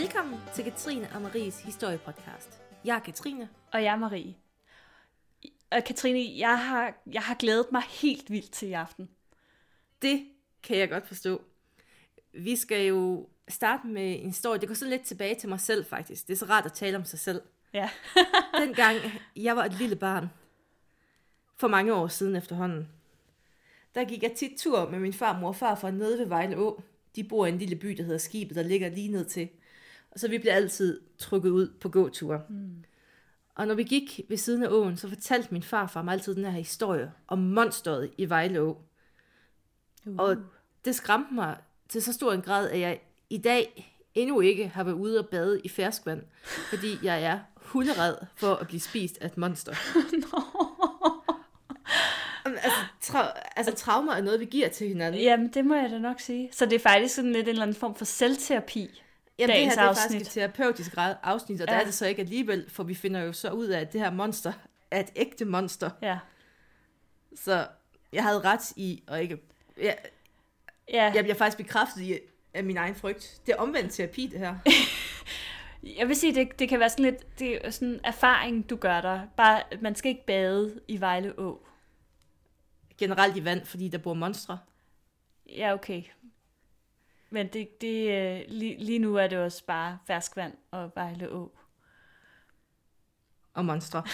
Velkommen til Katrine og Maries historiepodcast. Jeg er Katrine. Og jeg er Marie. Og Katrine, jeg har, jeg har glædet mig helt vildt til i aften. Det kan jeg godt forstå. Vi skal jo starte med en historie. Det går så lidt tilbage til mig selv faktisk. Det er så rart at tale om sig selv. Ja. Dengang jeg var et lille barn, for mange år siden efterhånden, der gik jeg tit tur med min far, mor og far fra nede ved Vejle Å. De bor i en lille by, der hedder Skibet, der ligger lige ned til. Så vi blev altid trukket ud på gåture. Mm. Og når vi gik ved siden af åen, så fortalte min far for mig altid den her historie om monsteret i Vejle Å. Uh. Og det skræmte mig til så stor en grad, at jeg i dag endnu ikke har været ude og bade i ferskvand, fordi jeg er hunderad for at blive spist af et monster. Altså, tra- altså, traumer er noget, vi giver til hinanden. Jamen, det må jeg da nok sige. Så det er faktisk sådan lidt en eller anden form for selvterapi. Jamen, det dagens her det er afsnit. faktisk et terapeutisk afsnit, og ja. Der er det så ikke alligevel, for vi finder jo så ud af, at det her monster er et ægte monster. Ja. Så jeg havde ret i, og ikke... Jeg, Ja, jeg bliver faktisk bekræftet i af min egen frygt. Det er omvendt terapi, det her. jeg vil sige, det, det kan være sådan lidt det er sådan en erfaring, du gør dig. Bare, man skal ikke bade i Vejle Å. Generelt i vand, fordi der bor monstre Ja, okay. Men det, det, øh, lige, lige nu er det også bare ferskvand og Vejle Å. og monstre.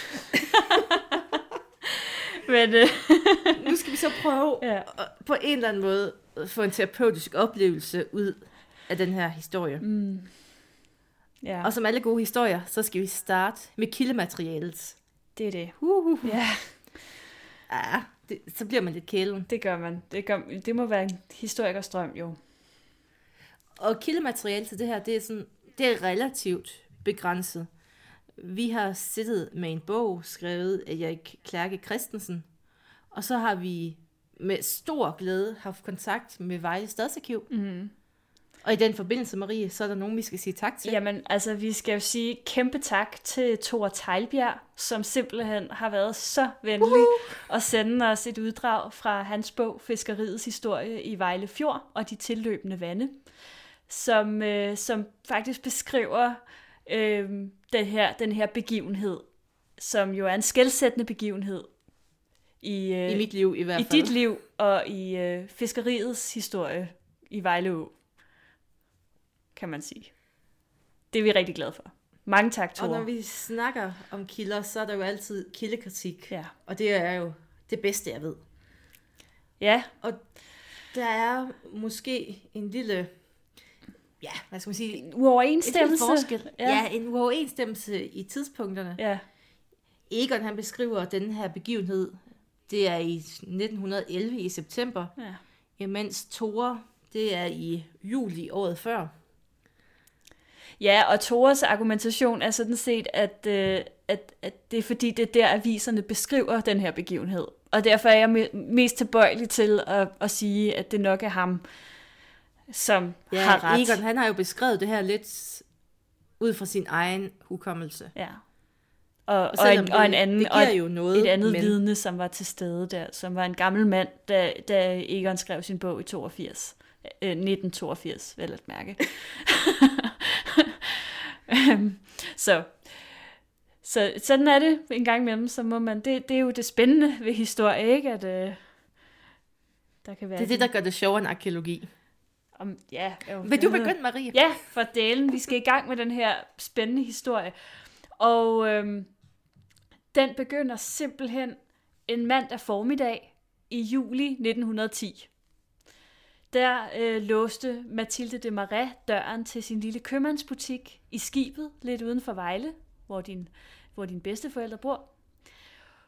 Men øh, nu skal vi så prøve ja. at på en eller anden måde få en terapeutisk oplevelse ud af den her historie. Mm. Ja, Og som alle gode historier, så skal vi starte med kildematerialet. det er det. Uh, Ja, ja, det, så bliver man lidt kælen. det gør man. Det, gør, det må være en historikers drøm, jo. Og kildemateriale til det her, det er, sådan, det er relativt begrænset. Vi har siddet med en bog, skrevet af Erik Klærke Christensen, og så har vi med stor glæde haft kontakt med Vejle Stadsarkiv. Mm. Og i den forbindelse, Marie, så er der nogen, vi skal sige tak til. Jamen, altså, vi skal jo sige kæmpe tak til Thor Tejlbjerg, som simpelthen har været så venlig uh-huh. at sende os et uddrag fra hans bog Fiskeriets historie i Vejle Fjord og de tilløbende vande, som, øh, som faktisk beskriver øh, den, her, den her begivenhed, som jo er en skældsættende begivenhed i, øh, I mit liv i hvert i fald. dit liv og i øh, fiskeriets historie i Vejle Å, kan man sige. Det er vi rigtig glade for. Mange tak, Og Thor. når vi snakker om kilder, så er der jo altid kildekritik. Ja. Og det er jo det bedste, jeg ved. ja, Der er måske en lille, ja, hvad skal man sige, en uoverensstemmelse. forskel. Ja. Ja. ja, en uoverensstemmelse i tidspunkterne. Ja. Egon han beskriver den her begivenhed, det er i 1911 i september, ja. imens Tore, det er i juli året før. Ja, og Tores argumentation er sådan set, at, øh, at, at det er fordi, det er der, aviserne beskriver den her begivenhed. Og derfor er jeg me- mest tilbøjelig til at, at sige, at det nok er ham, som Ja, har ret. Egon han har jo beskrevet det her lidt ud fra sin egen hukommelse. Ja. Og, og, en, og en anden, det giver et, jo noget, et andet men- vidne, som var til stede der, som var en gammel mand, da, da Egon skrev sin bog i 82. Øh, 1982, vel at mærke. Øhm, så, så sådan er det en gang imellem, så må man, det, det er jo det spændende ved historie, ikke? At øh, der kan være... Det er det, der gør det sjovere end arkeologi. Om, ja, jo, Vil du begynde, Marie? Ja, for delen. Vi skal i gang med den her spændende historie. Og øhm, den begynder simpelthen en mandag formiddag i juli 1910. Der øh, låste Mathilde de Marais døren til sin lille købmandsbutik i skibet, lidt uden for Vejle, hvor din, hvor din bedsteforældre bor.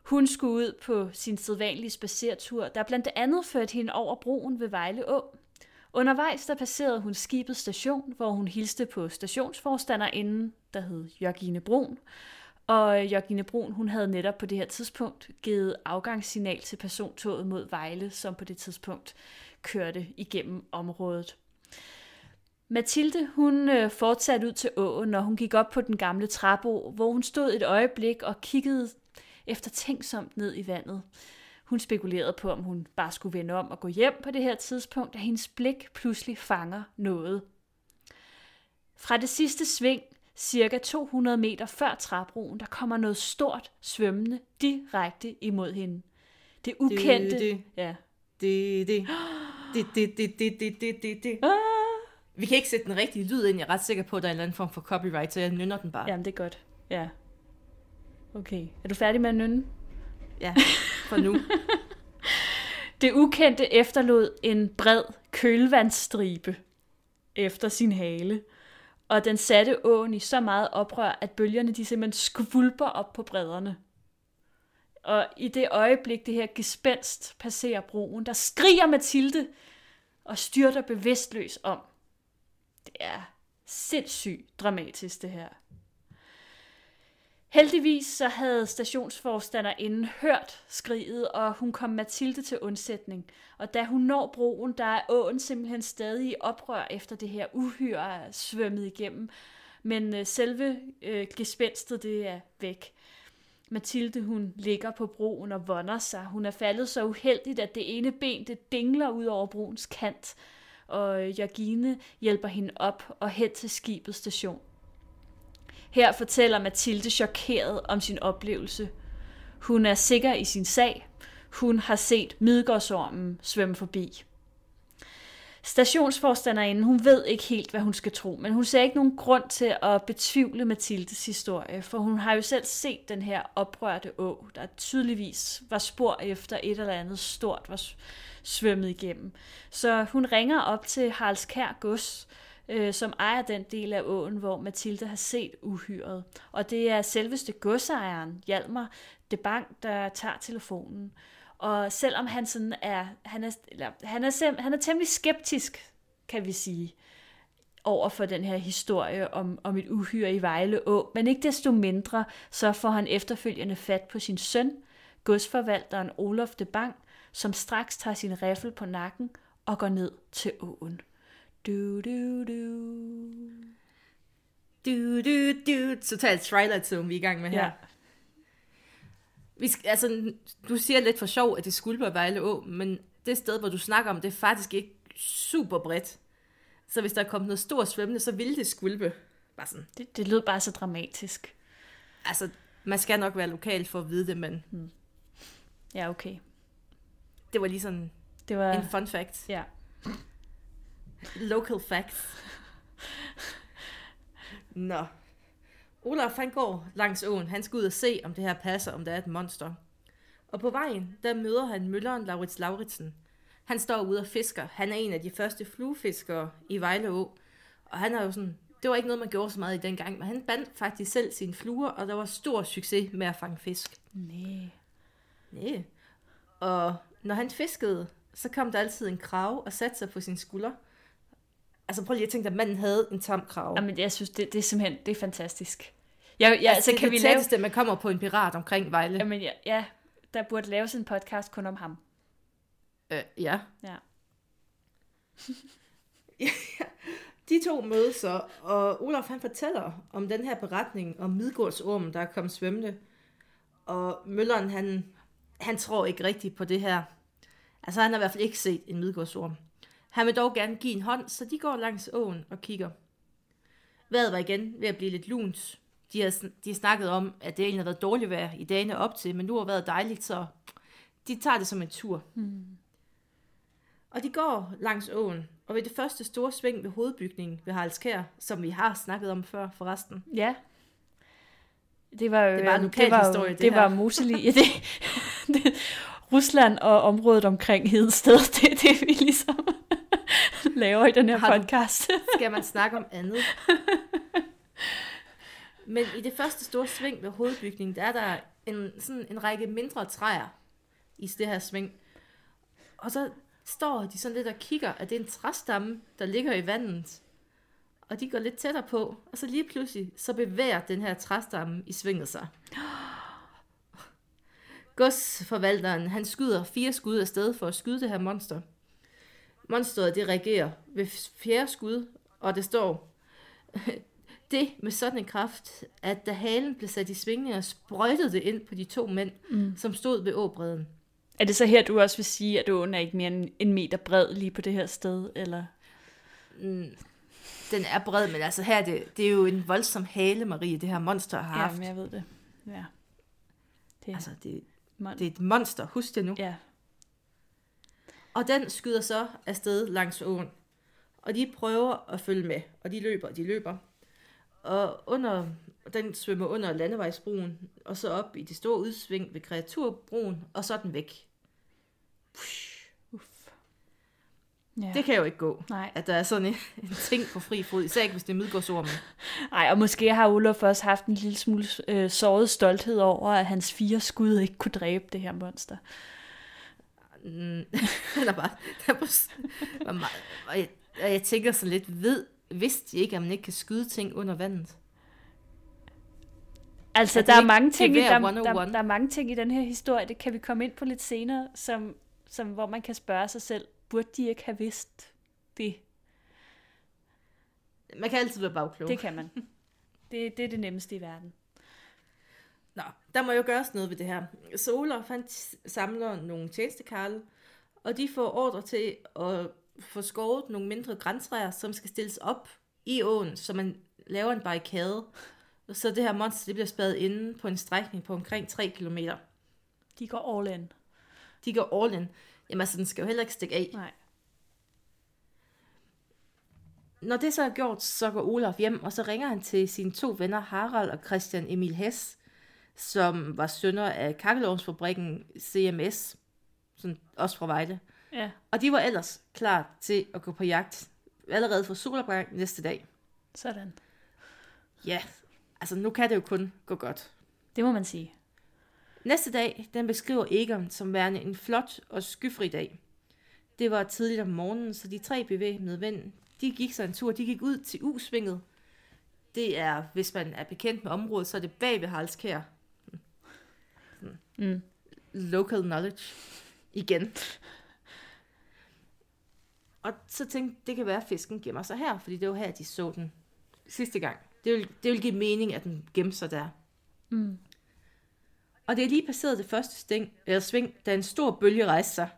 Hun skulle ud på sin sædvanlige spacertur, der blandt andet førte hende over broen ved Vejle Å. Undervejs der passerede hun skibets station, hvor hun hilste på stationsforstanderinden, der hed Jørgine Brun. Og Jørgine Brun, hun havde netop på det her tidspunkt givet afgangssignal til persontoget mod Vejle, som på det tidspunkt kørte igennem området. Mathilde, hun øh, fortsatte ud til åen, når hun gik op på den gamle træbro, hvor hun stod et øjeblik og kiggede eftertænksomt ned i vandet. Hun spekulerede på, om hun bare skulle vende om og gå hjem på det her tidspunkt, da hendes blik pludselig fanger noget. Fra det sidste sving, cirka 200 meter før træbroen, der kommer noget stort svømmende direkte imod hende. Det ukendte... Det, det. Ja. Det, det. Det, det, det, det, det, det, det, det. Ah. Vi kan ikke sætte den rigtige lyd ind. Jeg er ret sikker på, at der er en eller anden form for copyright, så jeg nynner den bare. Jamen, det er godt. Ja. Okay. Er du færdig med at nynne? Ja, for nu. Det ukendte efterlod en bred kølvandsstribe efter sin hale, og den satte åen i så meget oprør, at bølgerne de simpelthen skvulper op på bredderne. Og i det øjeblik, det her gespenst passerer broen, der skriger Mathilde og styrter bevidstløs om. Det er sindssygt dramatisk, det her. Heldigvis så havde stationsforstanderinden hørt skriget, og hun kom Mathilde til undsætning. Og da hun når broen, der er åen simpelthen stadig i oprør efter det her uhyre er svømmet igennem. Men øh, selve øh, gespenstet, det er væk. Mathilde, hun ligger på broen og vonder sig. Hun er faldet så uheldigt, at det ene ben, det dingler ud over broens kant. Og øh, Jørgine hjælper hende op og hen til skibets station. Her fortæller Mathilde chokeret om sin oplevelse. Hun er sikker i sin sag. Hun har set Midgårdsormen svømme forbi. Stationsforstanderinden, hun ved ikke helt, hvad hun skal tro, men hun ser ikke nogen grund til at betvivle Mathildes historie, for hun har jo selv set den her oprørte å, der tydeligvis var spor efter et eller andet stort var svømmet igennem. Så hun ringer op til Haraldskær Gods, øh, som ejer den del af åen, hvor Mathilde har set uhyret. Og det er selveste godsejeren, Hjalmar de Bank, der tager telefonen. Og selvom han sådan er, han er, eller, han er, sem, han er temmelig skeptisk, kan vi sige, over for den her historie om, om et uhyre i Vejle Å, men ikke desto mindre, så får han efterfølgende fat på sin søn, godsforvalteren Olof de Bang, som straks tager sin riffel på nakken og går ned til åen. Du, du, du. Du, du, du. Totalt Twilight Zone, vi er i gang med her. Ja. Vi skal, altså, du siger lidt for sjov, at det skulle være Vejle Å, men det sted, hvor du snakker om, det er faktisk ikke super bredt. Så hvis der er kommet noget stort svømmende, så ville det skvulpe. Bare sådan. Det, det lød bare så dramatisk. Altså, man skal nok være lokal for at vide det, men Ja, okay. det var lige sådan Det var... en fun fact. Ja. Local facts. Nå. Olaf han går langs åen. Han skal ud og se, om det her passer, om der er et monster. Og på vejen, der møder han mølleren Laurits Lauritsen. Han står ude og fisker. Han er en af de første fluefiskere i Vejle Å. Og han er jo sådan, det var ikke noget, man gjorde så meget i dengang, men han bandt faktisk selv sine fluer, og der var stor succes med at fange fisk. Nej. Nej. Og når han fiskede, så kom der altid en krav og satte sig på sin skulder. Altså prøv lige at tænke dig, at manden havde en tam krav. Jamen, jeg synes, det, det er simpelthen det er fantastisk. Ja, ja altså, det er kan det vi lave... tætteste, man kommer på en pirat omkring Vejle. Jamen, ja, ja, der burde laves en podcast kun om ham. Øh, ja. Ja. De to mødes så, og Olaf han fortæller om den her beretning om Midgårdsormen, der er kommet svømmende. Og Mølleren, han, han tror ikke rigtigt på det her. Altså han har i hvert fald ikke set en Midgårdsorm. Han vil dog gerne give en hånd, så de går langs åen og kigger. Vejret var igen ved at blive lidt lunt. De har, de har snakket om, at det egentlig har været dårligt vejr i dagene op til, men nu har været dejligt, så de tager det som en tur. Og de går langs åen, og ved det første store sving ved hovedbygningen ved Haraldskær, som vi har snakket om før forresten. Ja. Det var jo, Det var en øhm, lokal det var, historie, det det her. var Moseli. Ja, det, det, Rusland og området omkring Hedensted, det er det, vi ligesom laver i den her Har podcast. Skal man snakke om andet? Men i det første store sving ved hovedbygningen, der er der en, sådan en række mindre træer i det her sving. Og så står de sådan lidt og kigger, at det er en træstamme, der ligger i vandet. Og de går lidt tættere på, og så lige pludselig, så bevæger den her træstamme i svinget sig. Godsforvalteren, han skyder fire skud afsted for at skyde det her monster. Monsteret, det reagerer ved fjerde skud, og det står, det med sådan en kraft, at da halen blev sat i svingninger, sprøjtede det ind på de to mænd, mm. som stod ved åbredden. Er det så her, du også vil sige, at åen er ikke mere end en meter bred lige på det her sted? Eller? Mm. Den er bred, men altså her er det, det er jo en voldsom hale, Marie, det her monster har Ja, haft. men jeg ved det. Ja. Det, Altså, det, mon- det er et monster, husk det nu. ja. Og den skyder så afsted langs åen. Og de prøver at følge med, og de løber, og de løber. Og under, den svømmer under landevejsbroen, og så op i det store udsving ved kreaturbroen, og så er den væk. Uff. Ja. Det kan jo ikke gå, Nej. at der er sådan en, en ting på fri fod, især ikke hvis det er midgårdsormen. Nej, og måske har Olof også haft en lille smule øh, såret stolthed over, at hans fire skud ikke kunne dræbe det her monster. Mm, er bare, den er bare var meget, og, jeg, og jeg tænker så lidt, ved, vidste de ikke, at man ikke kan skyde ting under vandet? Altså, Er der er, mange ting i, der, 101? der, der er mange ting i den her historie, det kan vi komme ind på lidt senere, som, som, hvor man kan spørge sig selv, burde de ikke have vidst det? Man kan altid være bagklog. Det kan man. Det, det er det nemmeste i verden. Der må jo gøres noget ved det her. Så Olaf, han samler nogle tjenestekarle, og de får ordre til at få skåret nogle mindre græntræer, som skal stilles op i åen, så man laver en barrikade. Så det her monster det bliver spadet inde på en strækning på omkring 3 km. De går all in. De går all in. Jamen altså, den skal jo heller ikke stikke af. Nej. Når det så er gjort, så går Olaf hjem, og så ringer han til sine to venner, Harald og Christian Emil Hess, som var sønner af kakkelovnsfabrikken CMS, sådan også fra Vejle. Ja, Og de var ellers klar til at gå på jagt allerede fra solopgang næste dag. sådan. Ja, altså nu kan det jo kun gå godt. Det må man sige. Næste dag, den beskriver Egon som værende en flot og skyfri dag. Det var tidligt om morgenen, så de tre bevæbnede ven, de gik sig en tur. De gik ud til U-svinget. Det er, hvis man er bekendt med området, så er det bag ved Halskær. Mm. Local knowledge. Igen. Og så tænkte det kan være, at fisken gemmer sig her, fordi det var her, de så den sidste gang. Det vil, det vil give mening, at den gemte sig der. Mm. Og det er lige passeret det første sting, eller sving, da en stor bølge rejste sig.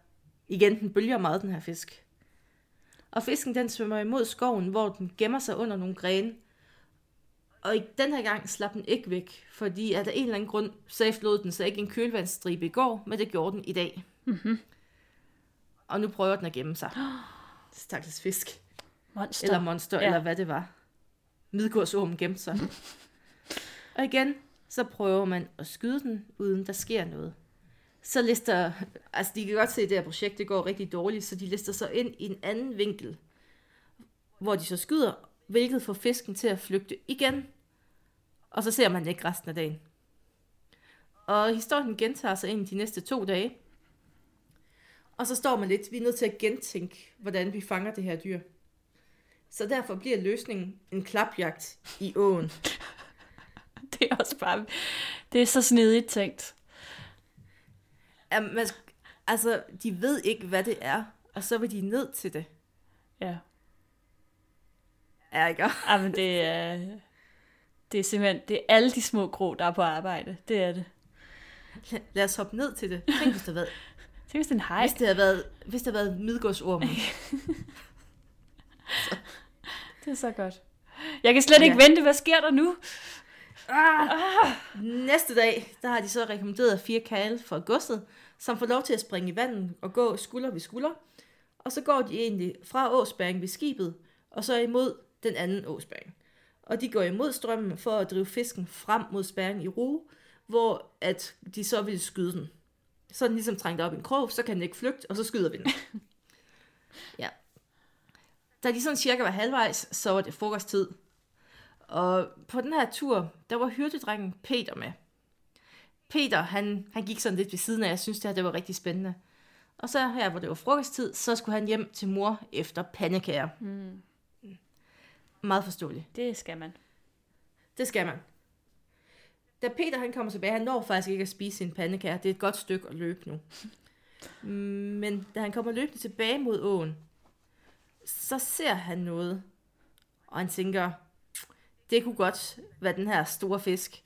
Igen, den bølger meget, den her fisk. Og fisken, den svømmer imod skoven, hvor den gemmer sig under nogle grene. Og i den her gang slap den ikke væk, fordi af en eller anden grund, så efterlod den sig ikke en kølvandsstribe i går, men det gjorde den i dag. Mm-hmm. Og nu prøver den at gemme sig. Stakkels fisk. Monster. Eller monster, ja. eller hvad det var. Midgårdsormen gemte sig. og igen, så prøver man at skyde den, uden der sker noget. Så lister, altså de kan godt se, at det her projekt det går rigtig dårligt, så de lister så ind i en anden vinkel, hvor de så skyder, hvilket får fisken til at flygte igen. Og så ser man det ikke resten af dagen. Og historien gentager sig ind de næste to dage. Og så står man lidt, vi er nødt til at gentænke, hvordan vi fanger det her dyr. Så derfor bliver løsningen en klapjagt i åen. Det er også bare... Det er så snedigt tænkt. Ja, man, altså, de ved ikke, hvad det er, og så vil de ned til det. Ja. Ja, ikke? Ej, men det er... Det er simpelthen... Det er alle de små grå, der er på arbejde. Det er det. Lad os hoppe ned til det. Tænk, hvis det havde været, Tænk, hvis det er en hej. hvis det havde været, hvis det havde været midgårdsormen. Det er så godt. Jeg kan slet ikke Ja. vente. Hvad sker der nu? Næste dag, der har de så rekommenderet fire kale fra godset, som får lov til at springe i vandet og gå skulder ved skulder. Og så går de egentlig fra åsbæring ved skibet, og så imod den anden åsbæring. Og de går imod strømmen for at drive fisken frem mod spæringen i ro, hvor at de så vil skyde den. Så er den ligesom trængt op i en krog, så kan den ikke flygte, og så skyder vi den. ja. Da de sådan cirka var halvvejs, så var det frokosttid. Og på den her tur, der var hyrdedrengen Peter med. Peter, han, han gik sådan lidt ved siden af, jeg synes det her det var rigtig spændende. Og så her, hvor det var frokosttid, så skulle han hjem til mor efter pandekager. Mm, Meget forståeligt. det skal man. Det skal man. Da Peter han kommer tilbage, han når faktisk ikke at spise sin pandekager. Det er et godt stykke at løbe nu. Men da han kommer løbende tilbage mod åen, så ser han noget. Og han tænker, det kunne godt være den her store fisk.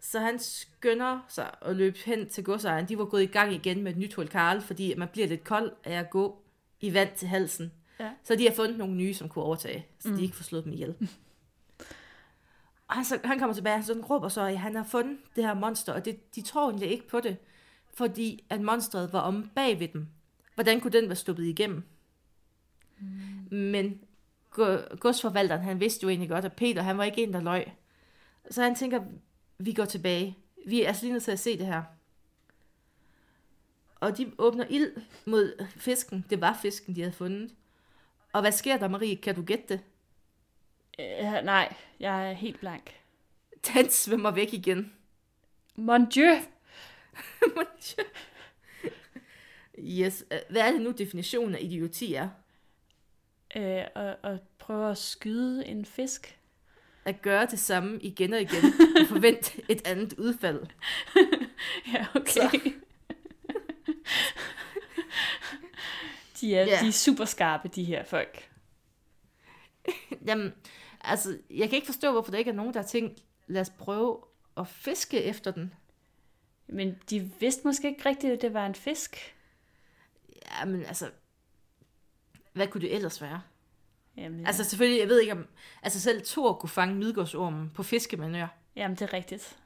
Så han skynder sig at løbe hen til godsejeren. De var gået i gang igen med et nyt hul Karl, fordi man bliver lidt kold af at gå i vand til halsen. Ja. Så de har fundet nogle nye, som kunne overtage, så Mm. de ikke får slået dem ihjel. Og han, så, han kommer tilbage, og så råber så, at han har fundet det her monster, og det, de tror egentlig ikke på det, fordi at monstret var om bag ved dem. Hvordan kunne den være sluppet igennem? Mm. Men go- godsforvalteren, han vidste jo egentlig godt, at Peter, han var ikke en, der løg. Så han tænker, vi går tilbage. Vi er altså lige nødt til at se det her. Og de åbner ild mod fisken. Det var fisken, de havde fundet. Og hvad sker der, Marie? Kan du gætte det? Øh, nej, jeg er helt blank. Den svømmer væk igen. Mon Dieu! yes. øh, Hvad er det nu, definitionen af idioti er? Øh, og, og prøve at skyde en fisk. At gøre det samme igen og igen, og forvente et andet udfald. Ja, okay. de, er, Ja. de er super skarpe, de her folk. Jamen, altså, jeg kan ikke forstå, hvorfor der ikke er nogen, der har tænkt, lad os prøve at fiske efter den. Men de vidste måske ikke rigtigt, at det var en fisk. Jamen, altså, hvad kunne det ellers være? Jamen, Altså, selvfølgelig, jeg ved ikke om... Altså, selv Thor kunne fange midgårdsormen på fiskemanør. Jamen, det er rigtigt.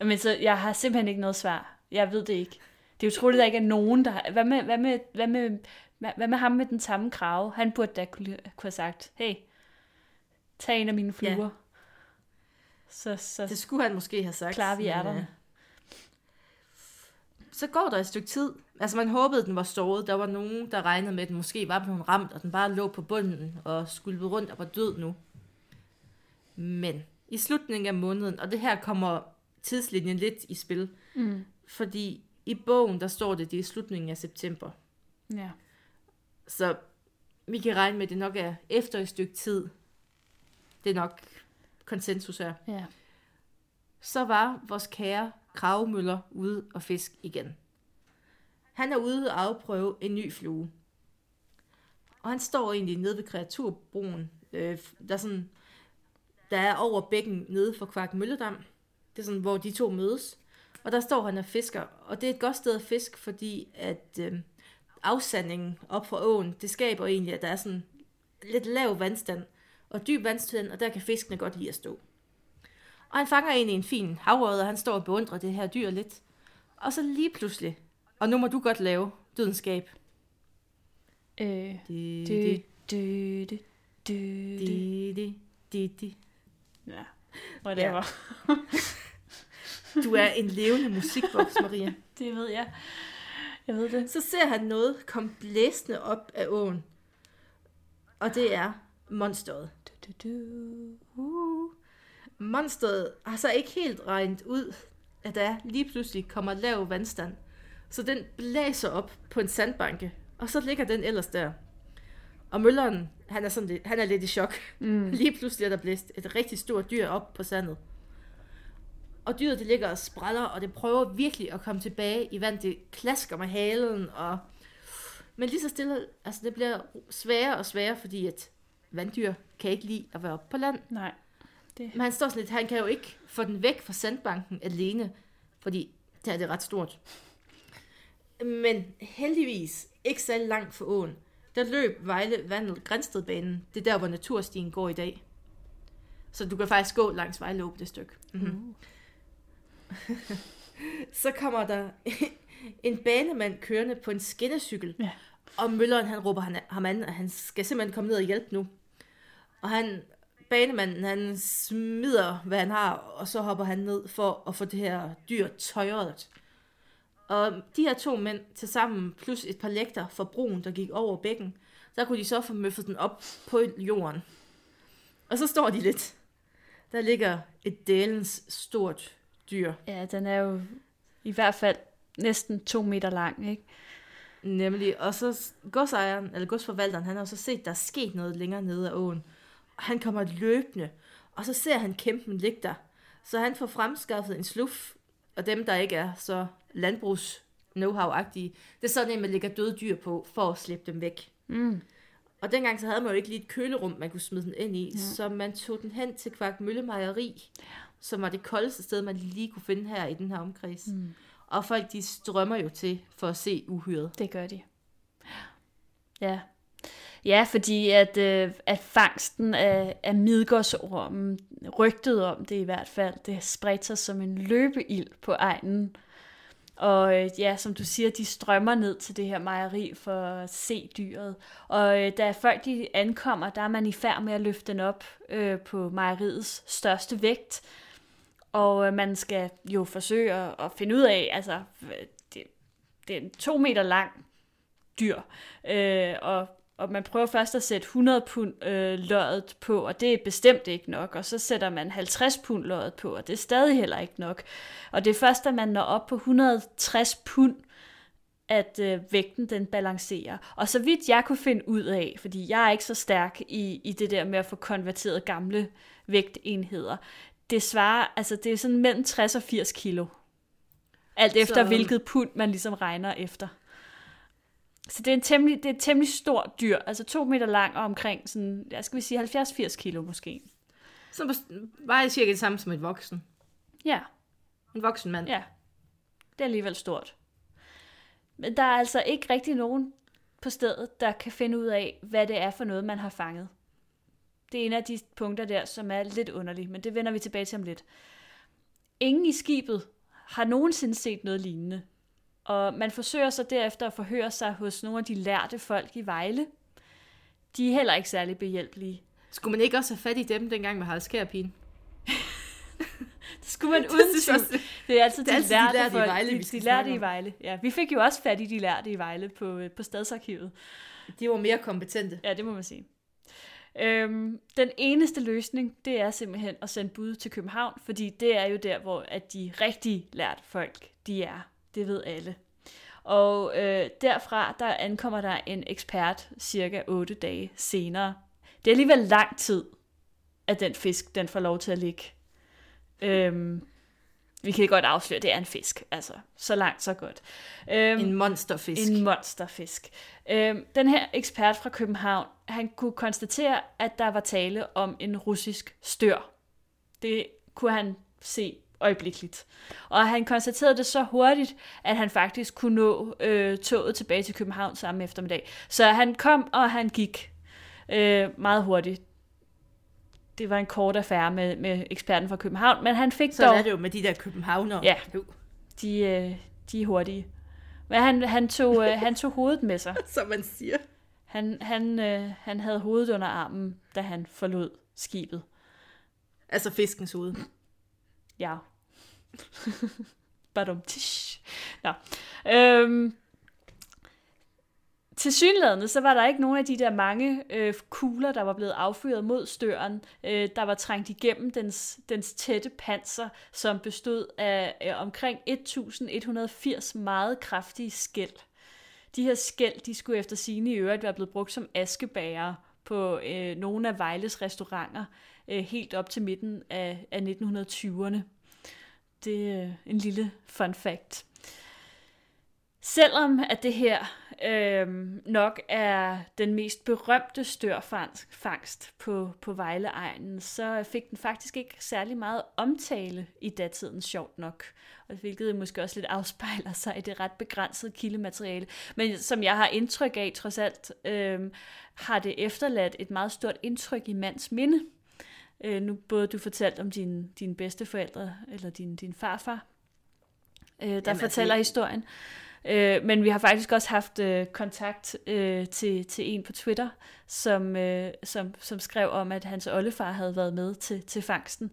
Men så, jeg har simpelthen ikke noget svar. Jeg ved det ikke. Det er utroligt, at der ikke er nogen, der har... Hvad med, hvad med, hvad med, hvad, med ham med den samme krave? Han burde da kunne, kunne have sagt, hey, tag en af mine fluer. Ja. Så, så Det skulle han måske have sagt. klarer vi ærterne. øh, Så går der et stykke tid. Altså, man håbede, den var såret. Der var nogen, der regnede med, at den måske var blevet ramt, og den bare lå på bunden og skulle rundt og var død nu. Men i slutningen af måneden, og det her kommer tidslinjen lidt i spil, Mm. fordi i bogen, der står det, det er i slutningen af september. Ja. Så vi kan regne med, at det nok er efter et stykke tid. Det er nok konsensus her. ja. Så var vores kære kravmøller ude og fisk igen. Han er ude og afprøve en ny flue. Og han står egentlig nede ved kreaturbroen. Øh, der, er sådan, der er over bækken nede for Kvark Mølledam. Det er sådan, hvor de to mødes. Og der står han og fisker. Og det er et godt sted at fiske, fordi at øh, afsandingen op fra åen, det skaber egentlig, at der er sådan lidt lav vandstand og dyb vandstand, og der kan fiskene godt lide at stå. Og han fanger egentlig en fin havrød, og han står og beundrer det her dyr lidt. Og så lige pludselig, og nu må du godt lave dødenskab. Øh, Di, dø, di, dø, dø, dø, dø. di, di, di, di. Ja, whatever. Du er en levende musikboks, Maria. Det ved jeg. Jeg ved det. Så ser han noget komme blæsende op af åen. Og det er monsteret. Du, du, du. Uh. Monsteret har så ikke helt regnet ud, at der lige pludselig kommer lav vandstand. Så den blæser op på en sandbanke, og så ligger den ellers der. Og mølleren, han er, sådan lidt, han er lidt i chok. Mm. Lige pludselig er der blæst et rigtig stort dyr op på sandet. Og dyret det ligger og spræller, og det prøver virkelig at komme tilbage i vand. Det klasker med halen, og... Men lige så stille, altså det bliver sværere og sværere, fordi at vanddyr kan ikke lide at være oppe på land. Nej. Men han står sådan lidt, han kan jo ikke få den væk fra sandbanken alene, fordi der er det ret stort. Men heldigvis, ikke særlig langt fra åen, der løb Vejle Vandel Grænstedbanen. Det er der, hvor naturstien går i dag. Så du kan faktisk gå langs Vejle det stykke. Mm-hmm. Så kommer der en banemand kørende på en skinnecykel. Ja. Og mølleren, han råber han, ham an, at han skal simpelthen komme ned og hjælpe nu. Og han, banemanden, han smider, hvad han har, og så hopper han ned for at få det her dyr tøjret. Og de her to mænd til sammen, plus et par lægter fra broen, der gik over bækken, der kunne de så få møffet den op på jorden. Og så står de lidt. Der ligger et dælens stort dyr. Ja, den er jo i hvert fald næsten to meter lang, ikke? Nemlig, og så godsejeren, eller godsforvalteren, han har så set, der er sket noget længere nede af åen. Og han kommer løbende, og så ser han kæmpen ligge der. Så han får fremskaffet en sluf, og dem, der ikke er så landbrugs know-how-agtige, det er sådan en, man lægger døde dyr på, for at slippe dem væk. Mm. Og dengang så havde man jo ikke lige et kølerum, man kunne smide den ind i, Ja. ja. så man tog den hen til Kvark Mølle Mejeri, som var det koldeste sted, man lige kunne finde her i den her omkreds. Mm. Og folk, de strømmer jo til for at se uhyret. Det gør de. Ja. Ja, fordi at, øh, at fangsten af, af midgårdsormen, rygtet om det i hvert fald, det spredte sig som en løbeild på egnen. Og øh, ja, som du siger, de strømmer ned til det her mejeri for at se dyret. Og øh, da folk de ankommer, der er man i færd med at løfte den op øh, på mejeriets største vægt. Og øh, man skal jo forsøge at, at finde ud af, altså øh, det, det er en to meter lang dyr, øh, og og man prøver først at sætte 100 pund øh, løjet på, og det er bestemt ikke nok, og så sætter man 50 pund løjet på, og det er stadig heller ikke nok. Og det er først, da man når op på 160 pund, at øh, vægten den balancerer. Og så vidt jeg kunne finde ud af, fordi jeg er ikke så stærk i, i det der med at få konverteret gamle vægtenheder, det svarer, altså det er sådan mellem 60 og 80 kilo. Alt efter så... hvilket pund man ligesom regner efter. Så det er, en temmelig, det er et temmelig stort dyr, altså to meter lang og omkring sådan, jeg skal vi sige 70-80 kilo måske. Så vejer cirka det samme som et voksen. Ja. En voksen mand. Ja. Det er alligevel stort. Men der er altså ikke rigtig nogen på stedet, der kan finde ud af, hvad det er for noget, man har fanget. Det er en af de punkter der, som er lidt underligt, men det vender vi tilbage til om lidt. Ingen i skibet har nogensinde set noget lignende. Og man forsøger så derefter at forhøre sig hos nogle af de lærte folk i Vejle. De er heller ikke særlig behjælpelige. Skulle man ikke også have fat i dem dengang med halskærpin? det skulle man uden tvivl. Det er altid det er de, altid lærte de lærte folk, i Vejle, de, de lærte i. Vejle. Ja, vi fik jo også fat i de lærte i Vejle på, øh, på stadsarkivet. De var mere kompetente. Ja, det må man sige. Øhm, den eneste løsning, det er simpelthen at sende bud til København, fordi det er jo der, hvor at de rigtig lærte folk, de er. Det ved alle. Og øh, derfra, der ankommer der en ekspert cirka 8 dage senere. Det er alligevel lang tid, at den fisk, den får lov til at ligge. Øhm, vi kan godt afsløre, at det er en fisk. Altså, så langt, så godt. Øhm, En monsterfisk. en monsterfisk. Øhm, den her ekspert fra København, han kunne konstatere, at der var tale om en russisk stør. Det kunne han se øjeblikkeligt. Og han konstaterede det så hurtigt, at han faktisk kunne nå øh, toget tilbage til København samme eftermiddag. Så han kom, og han gik øh, meget hurtigt. Det var en kort affære med, med eksperten fra København, men han fik Så dog... er det jo med de der københavnere. Ja. De, øh, de er hurtige. Men han, han, tog, øh, han tog hovedet med sig. som man siger. Han, han, øh, han havde hovedet under armen, da han forlod skibet. Altså fiskens hoved. Ja. Badum tish. Nå. Øhm, til synlædende, så var der ikke nogen af de der mange øh, kugler, der var blevet affyret mod støren, øh, der var trængt igennem dens, dens tætte panser, som bestod af øh, omkring 1180 meget kraftige skæld. De her skæld, de skulle efter sine i øvrigt være blevet brugt som askebærer på øh, nogle af Vejles restauranter, øh, helt op til midten af, af 1920'erne. Det er en lille fun fact. Selvom at det her øh, nok er den mest berømte størfangst på, på Vejleegnen, så fik den faktisk ikke særlig meget omtale i datiden, sjovt nok. Og hvilket måske også lidt afspejler sig i det ret begrænsede kildemateriale. Men som jeg har indtryk af, trods alt, øh, har det efterladt et meget stort indtryk i mands minde. Øh, nu både du fortalte om dine din bedsteforældre, eller din, din farfar, øh, der Jamen, altså, fortæller jeg- historien. Øh, men vi har faktisk også haft øh, kontakt øh, til, til en på Twitter, som, øh, som, som skrev om, at hans oldefar havde været med til, til fangsten.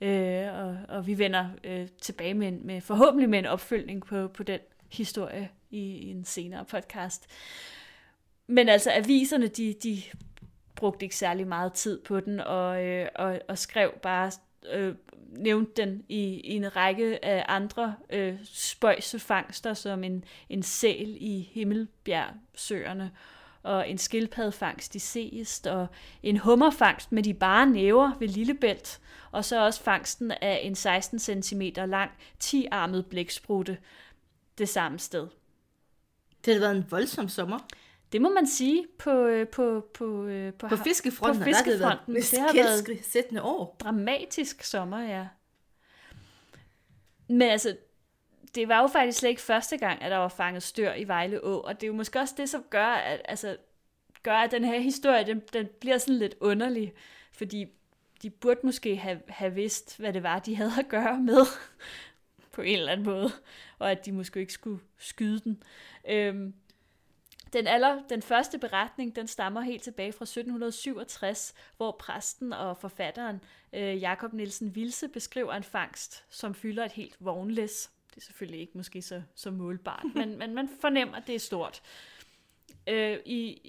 Øh, og, og vi vender øh, tilbage med, en, med forhåbentlig med en opfølgning på, på den historie i, i en senere podcast. Men altså aviserne, de, de brugte ikke særlig meget tid på den, og, øh, og, og skrev bare, øh, nævnte den i, i en række af andre øh, spøjsefangster, som en, en sæl i Himmelbjergsøerne, og en skildpaddefangst i Seest, og en hummerfangst med de bare næver ved Lillebælt, og så også fangsten af en 16 cm lang, 10-armet blæksprutte det samme sted. Det har været en voldsom sommer. Det må man sige på, øh, på, på, øh, på, På fiskefronten, på der har det været fiskefronten. Det har været skældsættende år. dramatisk sommer, ja. Men altså, det var jo faktisk slet ikke første gang, at der var fanget stør i Vejle Å, og det er jo måske også det, som gør, at altså, gør, at den her historie, den, den bliver sådan lidt underlig, fordi de burde måske have, have vidst, hvad det var, de havde at gøre med, på en eller anden måde, og at de måske ikke skulle skyde den. Øhm, den, aller, den første beretning, den stammer helt tilbage fra 1767, hvor præsten og forfatteren øh, Jakob Nielsen Vilse beskriver en fangst, som fylder et helt vognlæs. Det er selvfølgelig ikke måske så, så målbart, men, men man fornemmer, at det er stort. Øh, i,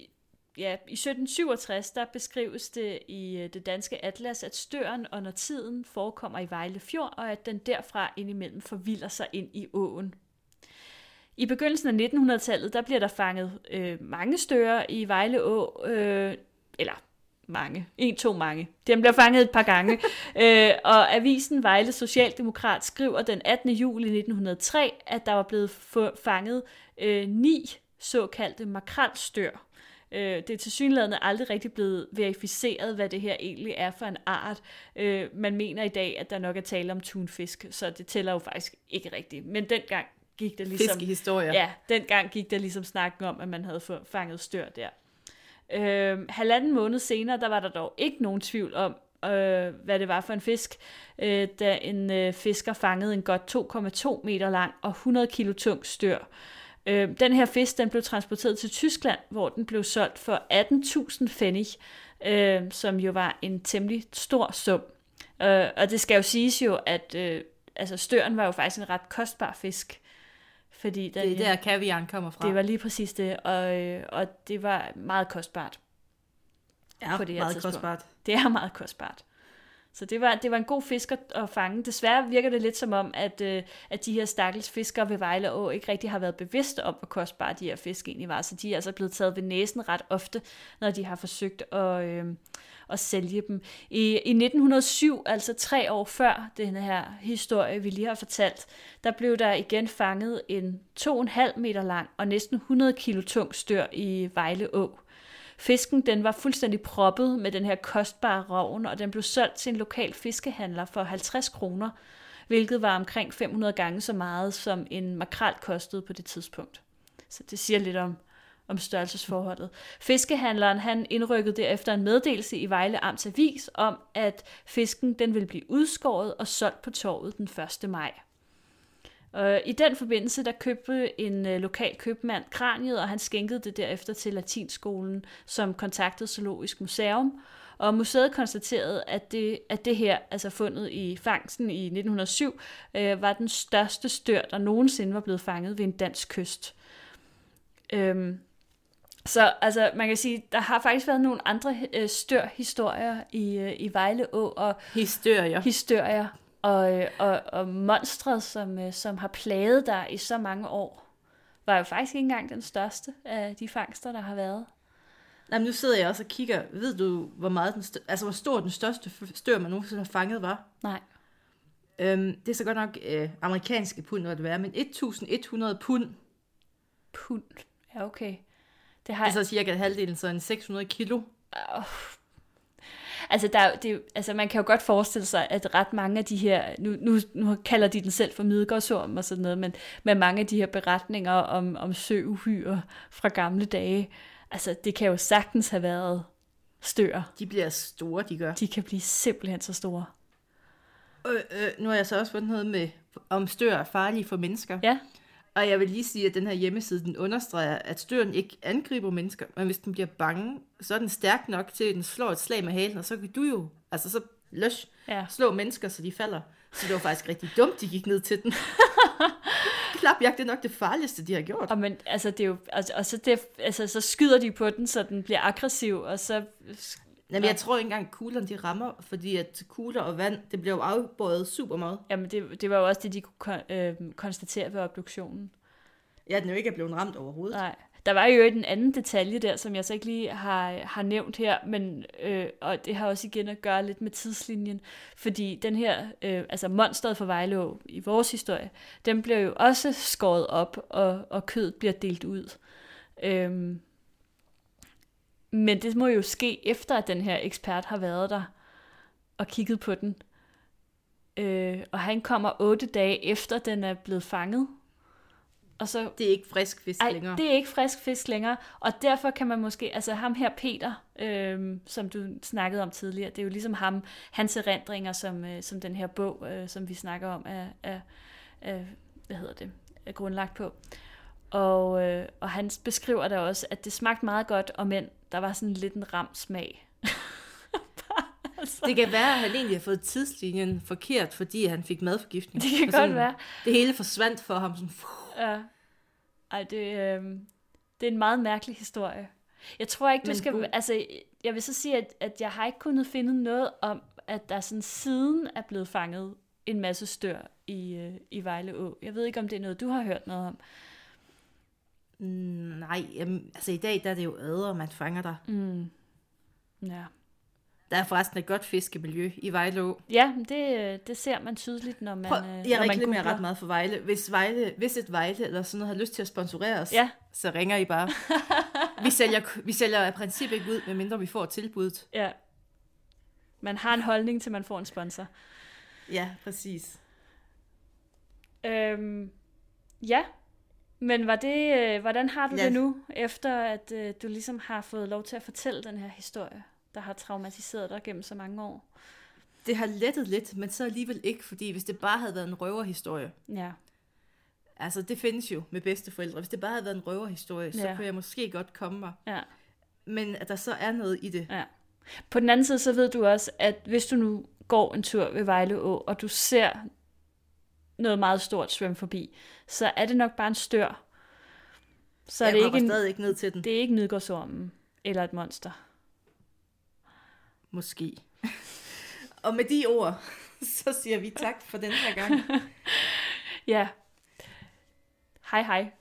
ja, I 1767, der beskrives det i øh, det danske atlas, at støren under tiden forekommer i Vejle Fjord, og at den derfra indimellem forvilder sig ind i åen. I begyndelsen af 1900-tallet, der bliver der fanget øh, mange stører i Vejle Å, øh, eller mange, en, to mange. Den bliver fanget et par gange. øh, og avisen Vejle Socialdemokrat skriver den 18. juli 1903, at der var blevet fanget øh, ni såkaldte makrelstør. Øh, det er til synligheden aldrig rigtig blevet verificeret, hvad det her egentlig er for en art. Øh, man mener i dag, at der nok er tale om tunfisk, så det tæller jo faktisk ikke rigtigt. Men dengang gik der ligesom... Fiskehistorier. Ja, dengang gik der ligesom snakken om, at man havde fanget stør der. Øh, halvanden måned senere, der var der dog ikke nogen tvivl om, øh, hvad det var for en fisk, øh, da en øh, fisker fangede en godt 2,2 meter lang og 100 kilo tung stør. Øh, den her fisk den blev transporteret til Tyskland, hvor den blev solgt for 18.000 pfennig, øh, som jo var en temmelig stor sum. Øh, og det skal jo siges jo, at øh, altså støren var jo faktisk en ret kostbar fisk. Fordi den, det er der kaviaren kommer fra. Det var lige præcis det, og, øh, og det var meget kostbart. Ja, på det meget tidspunkt. kostbart. Det er meget kostbart. Så det var, det var en god fisk at fange. Desværre virker det lidt som om, at, øh, at de her stakkels fiskere ved Vejle Å ikke rigtig har været bevidste om, hvor kostbare de her fisk egentlig var. Så de er altså blevet taget ved næsen ret ofte, når de har forsøgt at, øh, at sælge dem. I, I 1907, altså tre år før den her historie, vi lige har fortalt, der blev der igen fanget en 2,5 meter lang og næsten 100 kilo tung stør i Vejle Å. Fisken den var fuldstændig proppet med den her kostbare rovn, og den blev solgt til en lokal fiskehandler for 50 kroner, hvilket var omkring 500 gange så meget, som en makrel kostede på det tidspunkt. Så det siger lidt om, om størrelsesforholdet. Fiskehandleren han indrykkede derefter en meddelelse i Vejle Amts Avis om, at fisken den ville blive udskåret og solgt på torvet den 1. maj. Og I den forbindelse, der købte en øh, lokal købmand kraniet, og han skænkede det derefter til Latinskolen, som kontaktede Zoologisk Museum. Og museet konstaterede, at det, at det her, altså fundet i fangsten i 1907, øh, var den største stør, der nogensinde var blevet fanget ved en dansk kyst. Øhm, så altså, man kan sige, der har faktisk været nogle andre øh, stør-historier i, øh, i Vejle Å. Og historier. Historier og, øh, og, og monstret, som, øh, som har plaget der i så mange år, var jo faktisk ikke engang den største af de fangster, der har været. Nej, men nu sidder jeg også og kigger. Ved du, hvor meget den stør, altså hvor stor den største stør, man nogensinde har fanget, var? Nej. Øhm, det er så godt nok øh, amerikanske pund, hvad det være, men 1100 pund. Pund? Ja, okay. Det, har... det er så cirka halvdelen, så en 600 kilo. Oh, Altså, der, det, altså, man kan jo godt forestille sig, at ret mange af de her, nu, nu, nu kalder de den selv for midgårdsorm og sådan noget, men, men mange af de her beretninger om, om søuhyre fra gamle dage, altså det kan jo sagtens have været stør. De bliver store, de gør. De kan blive simpelthen så store. Øh, øh, nu har jeg så også fundet noget med, om stør er farlige for mennesker. Ja. Og jeg vil lige sige, at den her hjemmeside, den understreger, at støren ikke angriber mennesker, men hvis den bliver bange, så er den stærk nok til, at den slår et slag med halen, og så kan du jo, altså så løs, ja. slå mennesker, så de falder. Så det var faktisk rigtig dumt, de gik ned til den. Klapjagt det er nok det farligste, de har gjort. Og, men, altså, det er jo, altså, og så, det, altså, så skyder de på den, så den bliver aggressiv, og så... Jamen, jeg tror ikke engang, kuglerne de rammer, fordi at kugler og vand, det bliver jo afbøjet super meget. Jamen, det, det var jo også det, de kunne øh, konstatere ved obduktionen. Ja, den er jo ikke blevet ramt overhovedet. Nej. Der var jo en anden detalje der, som jeg så ikke lige har, har nævnt her, men, øh, og det har også igen at gøre lidt med tidslinjen, fordi den her, øh, altså monsteret for Vejlå i vores historie, den bliver jo også skåret op, og, og kødet bliver delt ud. Øhm, men det må jo ske efter, at den her ekspert har været der og kigget på den. Øh, og han kommer otte dage efter, den er blevet fanget Og så Det er ikke frisk fisk ej, længere. det er ikke frisk fisk længere, og derfor kan man måske, altså ham her Peter, øhm, som du snakkede om tidligere, det er jo ligesom ham, hans erindringer, som, øh, som den her bog, øh, som vi snakker om, er, er, er, hvad hedder det, er grundlagt på. Og, øh, og han beskriver da også, at det smagte meget godt, og men der var sådan lidt en ram smag. altså, Det kan være, at han egentlig har fået tidslinjen forkert, fordi han fik madforgiftning. det kan Og sådan, godt være. Det hele forsvandt for ham. Sådan, Ja. Ej, det, øh, det er en meget mærkelig historie. Jeg tror ikke, du Men skal... god. Altså, jeg vil så sige, at, at jeg har ikke kunnet finde noget om, at der sådan siden er blevet fanget en masse stør i, øh, i Vejle Å. Jeg ved ikke, om det er noget, du har hørt noget om. Mm, nej, jamen, altså i dag der er det jo æder, man fanger der. Mm. Ja. Der er forresten et godt fiskemiljø i Vejle Å. Ja, det, øh, det ser man tydeligt, når man, Prøv, øh, jeg når man reklamerer ret meget for Vejle. Hvis, Vejle. hvis et Vejle eller sådan noget har lyst til at sponsorere os, Ja. så ringer I bare. vi, sælger, vi sælger af princip ikke ud, medmindre vi får tilbuddet. Ja. Man har en holdning til, man får en sponsor. Ja, præcis. Øhm, ja, men var det, øh, hvordan har du Ja. det nu, efter at øh, du ligesom har fået lov til at fortælle den her historie, der har traumatiseret dig gennem så mange år? Det har lettet lidt, men så alligevel ikke, fordi hvis det bare havde været en røverhistorie, Ja, altså det findes jo med bedsteforældre, hvis det bare havde været en røverhistorie, så Ja. kunne jeg måske godt komme mig. ja, Men at der så er noget i det. ja. På den anden side, så ved du også, at hvis du nu går en tur ved Vejle Å, og du ser noget meget stort svømme forbi, så er det nok bare en stør. Så er det ikke, en, stadig ikke ned til den. det er ikke Midgårdsormen eller et monster. Måske. Og med de ord, så siger vi tak for den her gang. Ja. Hej hej.